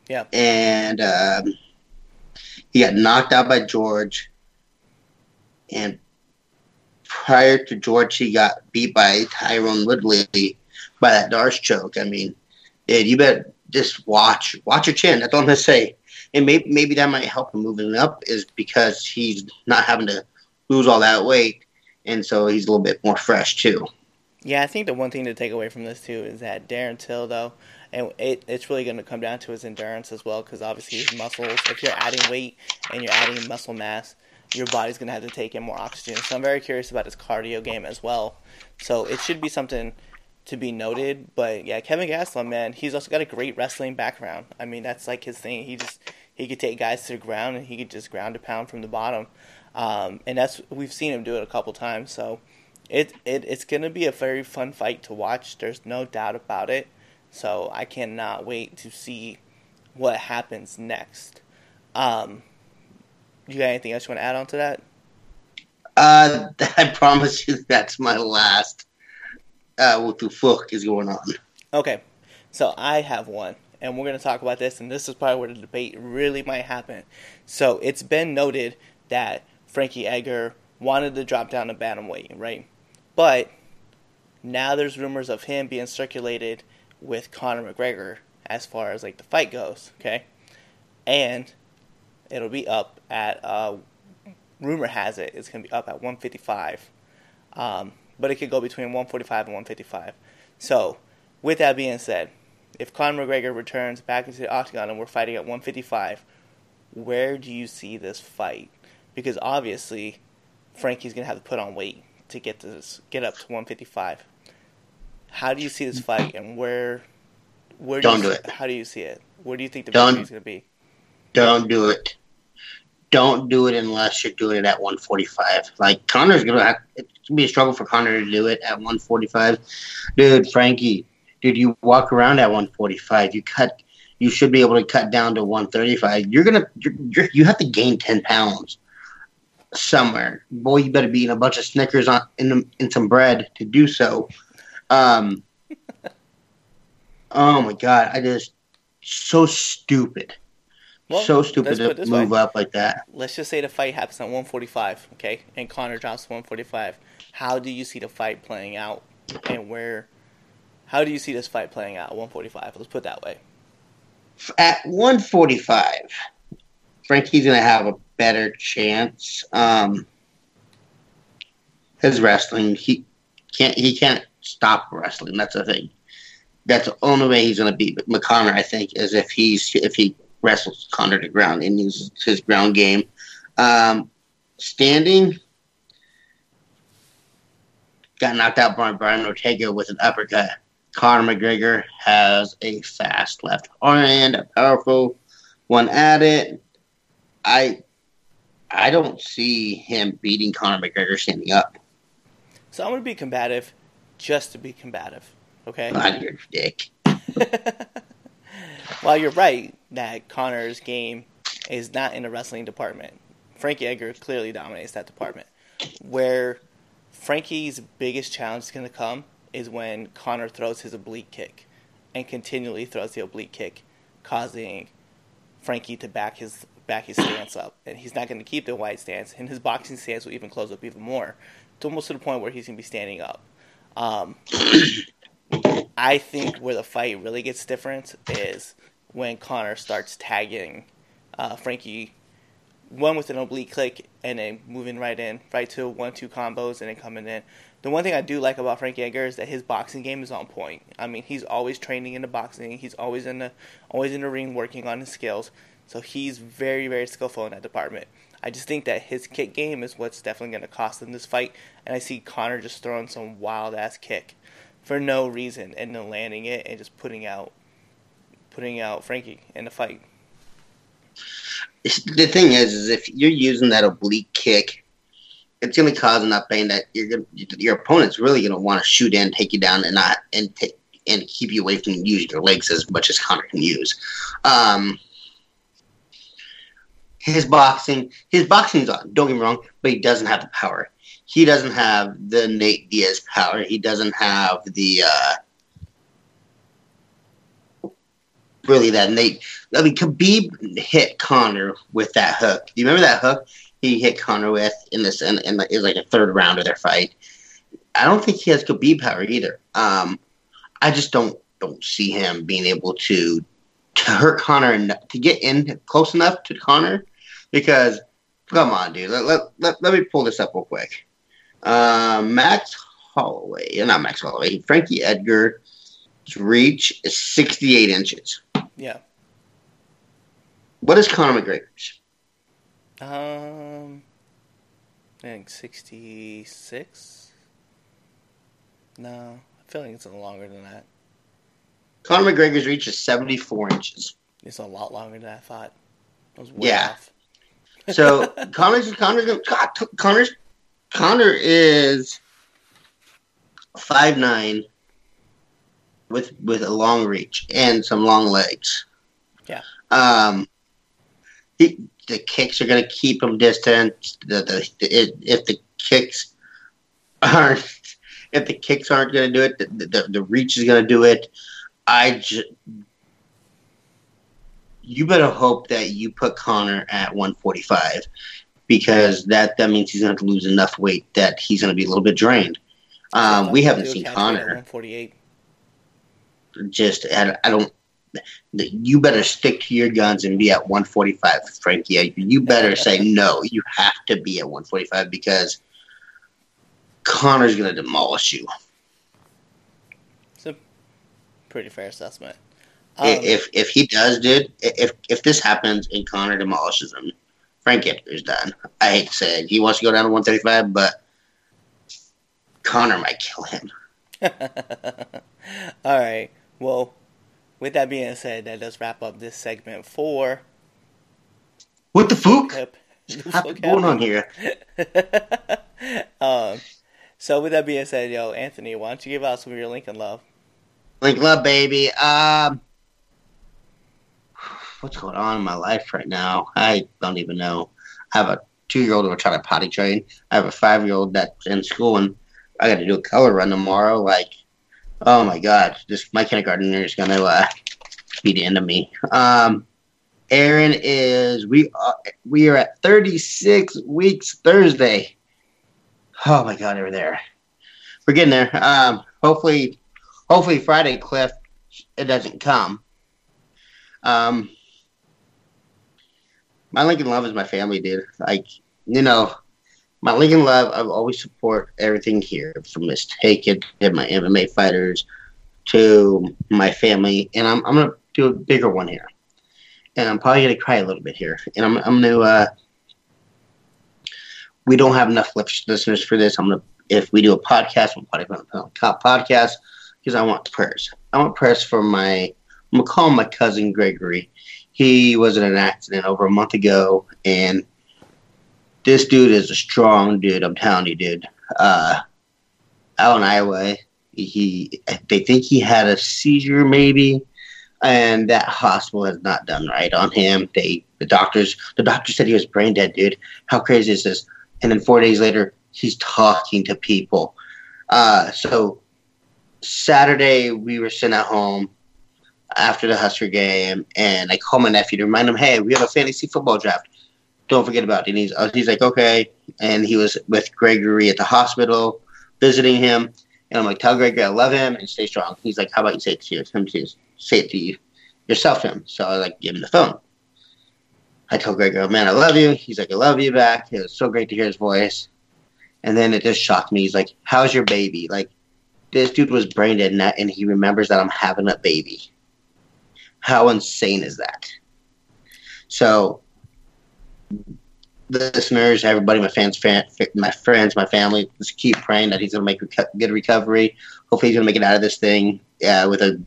Yeah. And um, he got knocked out by George. And prior to George, he got beat by Tyron Woodley by that D'Arce choke. I mean, dude, you better just watch watch your chin. That's all I'm gonna say. And maybe maybe that might help him moving up is because he's not having to lose all that weight, and so he's a little bit more fresh too. Yeah, I think the one thing to take away from this too is that Darren Till, though, and it, it's really going to come down to his endurance as well, because obviously his muscles. If you're adding weight and you're adding muscle mass, your body's going to have to take in more oxygen. So I'm very curious about his cardio game as well. So it should be something to be noted. But yeah, Kevin Gastelum, man, he's also got a great wrestling background. I mean, that's like his thing. He just he could take guys to the ground and he could just ground a pound from the bottom. Um, and that's we've seen him do it a couple times. So it, it it's gonna be a very fun fight to watch. There's no doubt about it. So I cannot wait to see what happens next. Um, you got anything else you want to add on to that? Uh, I promise you that's my last. Uh, what the fuck is going on? Okay, so I have one, and we're gonna talk about this, and this is probably where the debate really might happen. So it's been noted that Frankie Edgar wanted to drop down to bantamweight, right? But now there's rumors of him being circulated with Conor McGregor as far as like the fight goes, okay? And it'll be up at uh, rumor has it it's gonna be up at 155, um, but it could go between 145 and 155. So, with that being said, if Conor McGregor returns back into the octagon and we're fighting at 155, where do you see this fight? Because obviously, Frankie's gonna have to put on weight to get this get up to 155. How do you see this fight, and where where do Don't you, do it. How do you see it? Where do you think the victory is gonna be? Don't do it. Don't do it unless you're doing it at 145. Like Conor's gonna have gonna be a struggle for Conor to do it at 145. Dude, Frankie, dude, you walk around at 145. You cut. You should be able to cut down to 135. You're gonna. You're, you're, you have to gain 10 pounds somewhere. Boy, you better be eating a bunch of Snickers on in in some bread to do so. Um. oh my god! I just so stupid. Well, so stupid to move way. up like that. Let's just say the fight happens at 145, okay, and Conor drops to 145. How do you see the fight playing out, and where? How do you see this fight playing out at 145? Let's put that way. At 145, Frankie's going to have a better chance. Um, his wrestling, he can't he can't stop wrestling. That's the thing. That's the only way he's going to beat McConnor. I think is if he's if he wrestles Conor to ground and uses his ground game. Um, standing, got knocked out by Brian Ortega with an uppercut. Conor McGregor has a fast left hand, a powerful one at it. I I don't see him beating Conor McGregor standing up. So I'm gonna be combative, just to be combative, okay? Of your dick. While you're right that Conor's game is not in the wrestling department, Frankie Edgar clearly dominates that department. Where Frankie's biggest challenge is going to come is when Conor throws his oblique kick and continually throws the oblique kick, causing Frankie to back his back his stance up, and he's not going to keep the wide stance, and his boxing stance will even close up even more, to almost to the point where he's going to be standing up. Um, I think where the fight really gets different is when Conor starts tagging uh, Frankie, one with an oblique click and then moving right in, right to one two combos and then coming in. The one thing I do like about Frankie Edgar is that his boxing game is on point. I mean, he's always training in the boxing. He's always in the always in the ring working on his skills. So he's very very skillful in that department. I just think that his kick game is what's definitely going to cost him this fight, and I see Conor just throwing some wild ass kick for no reason and then landing it and just putting out putting out Frankie in the fight. The thing is, is if you're using that oblique kick it's going to cause enough pain that gonna, your opponent's really going to want to shoot in, take you down, and not and take and keep you away from using your legs as much as Conor can use. Um, his boxing, his boxing's on. Don't get me wrong, but he doesn't have the power. He doesn't have the Nate Diaz power. He doesn't have the uh, really that Nate. I mean, Khabib hit Conor with that hook. Do you remember that hook he hit Conor with in this? And in, in, like a third round of their fight. I don't think he has Khabib power either. Um, I just don't don't see him being able to to hurt Conor and to get in close enough to Conor because come on, dude. Let, let, let, let me pull this up real quick. Uh, Max Holloway, not Max Holloway, Frankie Edgar's reach is 68 inches. Yeah. What is Conor McGregor's? Um, I think 66. No, I feel like it's a longer than that. Conor McGregor's reach is 74 inches. It's a lot longer than I thought. I was way Yeah. off. So Conor's Conor's Conor's Conor is five nine with with a long reach and some long legs. Yeah. Um. He, the kicks are gonna keep him distant. The, the, the if the kicks aren't if the kicks aren't gonna do it, the the, the reach is gonna do it. I just you better hope that you put Conor at 145 because that that means he's going to lose enough weight that he's going to be a little bit drained. Um, we haven't seen Conor. 148. Just I, I don't. You better stick to your guns and be at 145, Frankie. You better say no. You have to be at 145 because Conor's going to demolish you. It's a pretty fair assessment. Um, if if he does, dude, if if this happens and Conor demolishes him, Frank Edgar's done. I hate to say it. He wants to go down to 135, but Conor might kill him. All right. Well, with that being said, that does wrap up this segment for What the fuck? Hip. What's going on here? um, so with that being said, yo, Anthony, why don't you give out some of your Lincoln love? Link love, baby. Um, what's going on in my life right now? I don't even know. I have a two-year-old who are trying to potty train. I have a five-year-old that's in school, and I got to do a color run tomorrow. Like, oh my god, this my kindergartner is gonna uh, be the end of me. Um, Aaron is we are, we are at 36 weeks Thursday. Oh my god, we're there. We're getting there. Um, hopefully hopefully Friday, Cliff, it doesn't come. Um, my Lincoln Love is my family, dude. Like, you know, my Lincoln Love, I've always support everything here from Miss Take It to my MMA fighters to my family, and I'm I'm gonna do a bigger one here, and I'm probably gonna cry a little bit here, and I'm I'm gonna. Uh, we don't have enough listeners for this. I'm gonna if we do a podcast, we'll probably put on a podcast because I want prayers. I want prayers for my. I'm gonna call my cousin Gregory. He was in an accident over a month ago, and this dude is a strong dude. I'm telling you, dude. Uh, out in Iowa, he they think he had a seizure, maybe, and that hospital has not done right on him. They the doctors the doctor said he was brain dead, dude. How crazy is this? And then four days later, he's talking to people. Uh, so Saturday we were sent at home after the Husker game, and I called my nephew to remind him, "Hey, we have a fantasy football draft. Don't forget about it." And he's he's like, "Okay," and he was with Gregory at the hospital visiting him, and I'm like, "Tell Gregory I love him and stay strong." He's like, "How about you say it to you? Him to say it to you yourself, him." So I like give him the phone. I told Gregory, "Man, I love you." He's like, "I love you back." It was so great to hear his voice. And then it just shocked me. He's like, "How's your baby?" Like this dude was brain dead and, that, and he remembers that I'm having a baby. How insane is that? So, listeners, everybody, my fans, fan, my friends, my family, just keep praying that he's going to make a good recovery. Hopefully, he's going to make it out of this thing uh, with a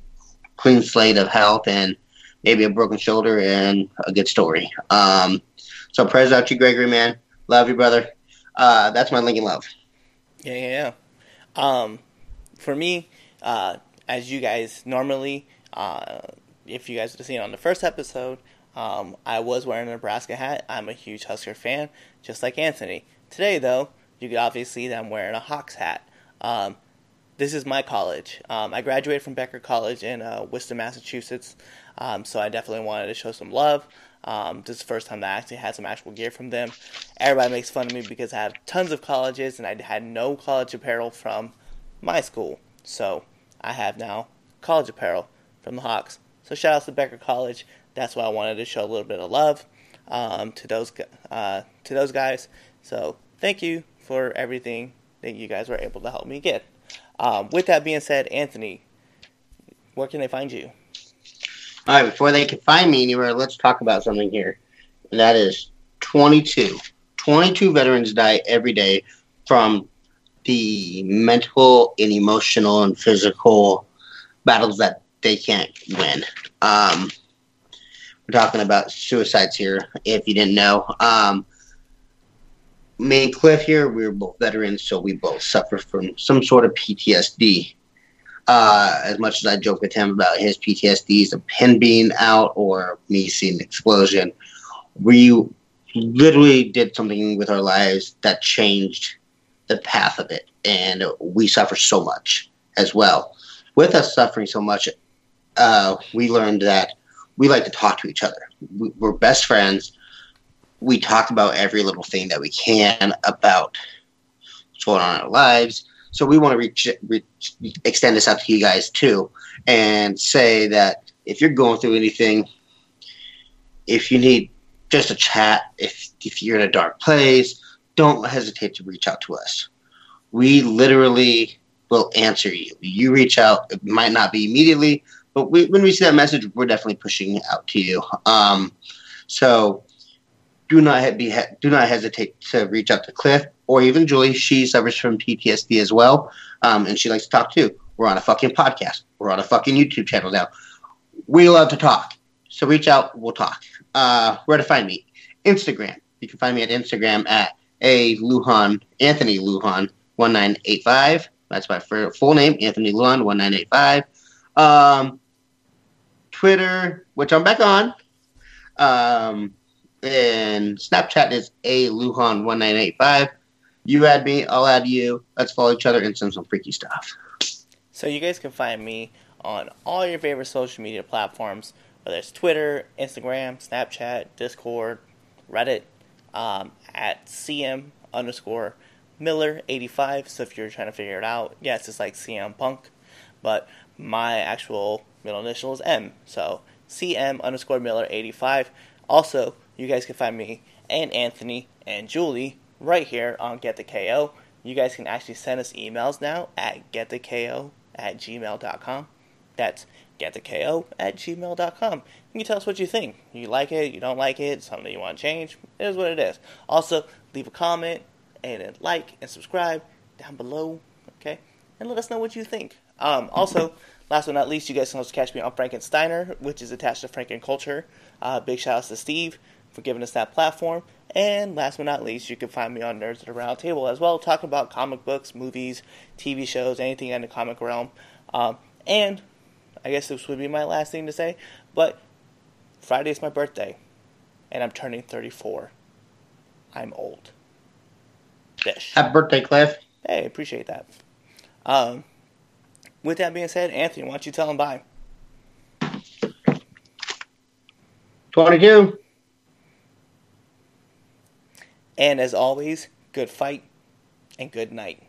clean slate of health and maybe a broken shoulder and a good story. Um, so, prayers out to you, Gregory, man. Love you, brother. Uh, that's my Lincoln Love. Yeah, yeah, yeah. Um, for me, uh, as you guys normally, uh, if you guys have seen on the first episode, um, I was wearing a Nebraska hat. I'm a huge Husker fan, just like Anthony. Today, though, you can obviously see that I'm wearing a Hawks hat. Um, this is my college. Um, I graduated from Becker College in uh, Worcester, Massachusetts, um, so I definitely wanted to show some love. Um, this is the first time that I actually had some actual gear from them. Everybody makes fun of me because I have tons of colleges and I had no college apparel from my school. So I have now college apparel from the Hawks. So shout out to Becker College. That's why I wanted to show a little bit of love um, to those uh, to those guys. So thank you for everything that you guys were able to help me get. Um, with that being said, Anthony, where can they find you? All right, before they can find me anywhere, let's talk about something here. And that is 22. 22 veterans die every day from the mental and emotional and physical battles that they can't win. Um, we're talking about suicides here, if you didn't know. Um, me and Cliff here, we were both veterans, so we both suffer from some sort of PTSD. Uh, as much as I joke with him about his PTSDs of pin being out or me seeing an explosion, we literally did something with our lives that changed the path of it, and we suffer so much as well. With us suffering so much, uh, we learned that we like to talk to each other. We're best friends we talk about every little thing that we can about what's going on in our lives. So we want to reach, reach, extend this out to you guys too, and say that if you're going through anything, if you need just a chat, if if you're in a dark place, don't hesitate to reach out to us. We literally will answer you. You reach out. It might not be immediately, but we, when we see that message, we're definitely pushing it out to you. Um, so do not be do not hesitate to reach out to Cliff or even Julie. She suffers from PTSD as well, um, and she likes to talk too. We're on a fucking podcast. We're on a fucking YouTube channel now. We love to talk, so reach out. We'll talk. Uh, where to find me? Instagram. You can find me at Instagram at a Lujan Anthony Lujan one nine eight five. That's my full name, Anthony Lujan one nine eight five. Um, Twitter, which I'm back on. Um, and Snapchat is a Lujan one nine eight five. You add me, I'll add you. Let's follow each other and send some freaky stuff. So you guys can find me on all your favorite social media platforms, whether it's Twitter, Instagram, Snapchat, Discord, Reddit, um, at CM underscore Miller eighty five. So if you're trying to figure it out, yes, it's like CM Punk, but my actual middle initial is M. So CM underscore Miller eighty five. Also, you guys can find me and Anthony and Julie right here on Get the KO. You guys can actually send us emails now at gettheko at gmail.com. That's gettheko at gmail.com. You can tell us what you think. You like it, you don't like it, something you want to change. It is what it is. Also, leave a comment and a like and subscribe down below, okay? And let us know what you think. Um, also, last but not least, you guys can also catch me on Frankensteiner, which is attached to Franken Culture. Uh, big shout outs to Steve for giving us that platform. And last but not least, you can find me on Nerds at the Round Table as well, talking about comic books, movies, TV shows, anything in the comic realm. Um, and I guess this would be my last thing to say, but Friday is my birthday, and I'm turning 34. I'm old. Bish. Happy birthday, Cliff. Hey, appreciate that. Um, with that being said, Anthony, why don't you tell them bye? 22. And as always, good fight and good night.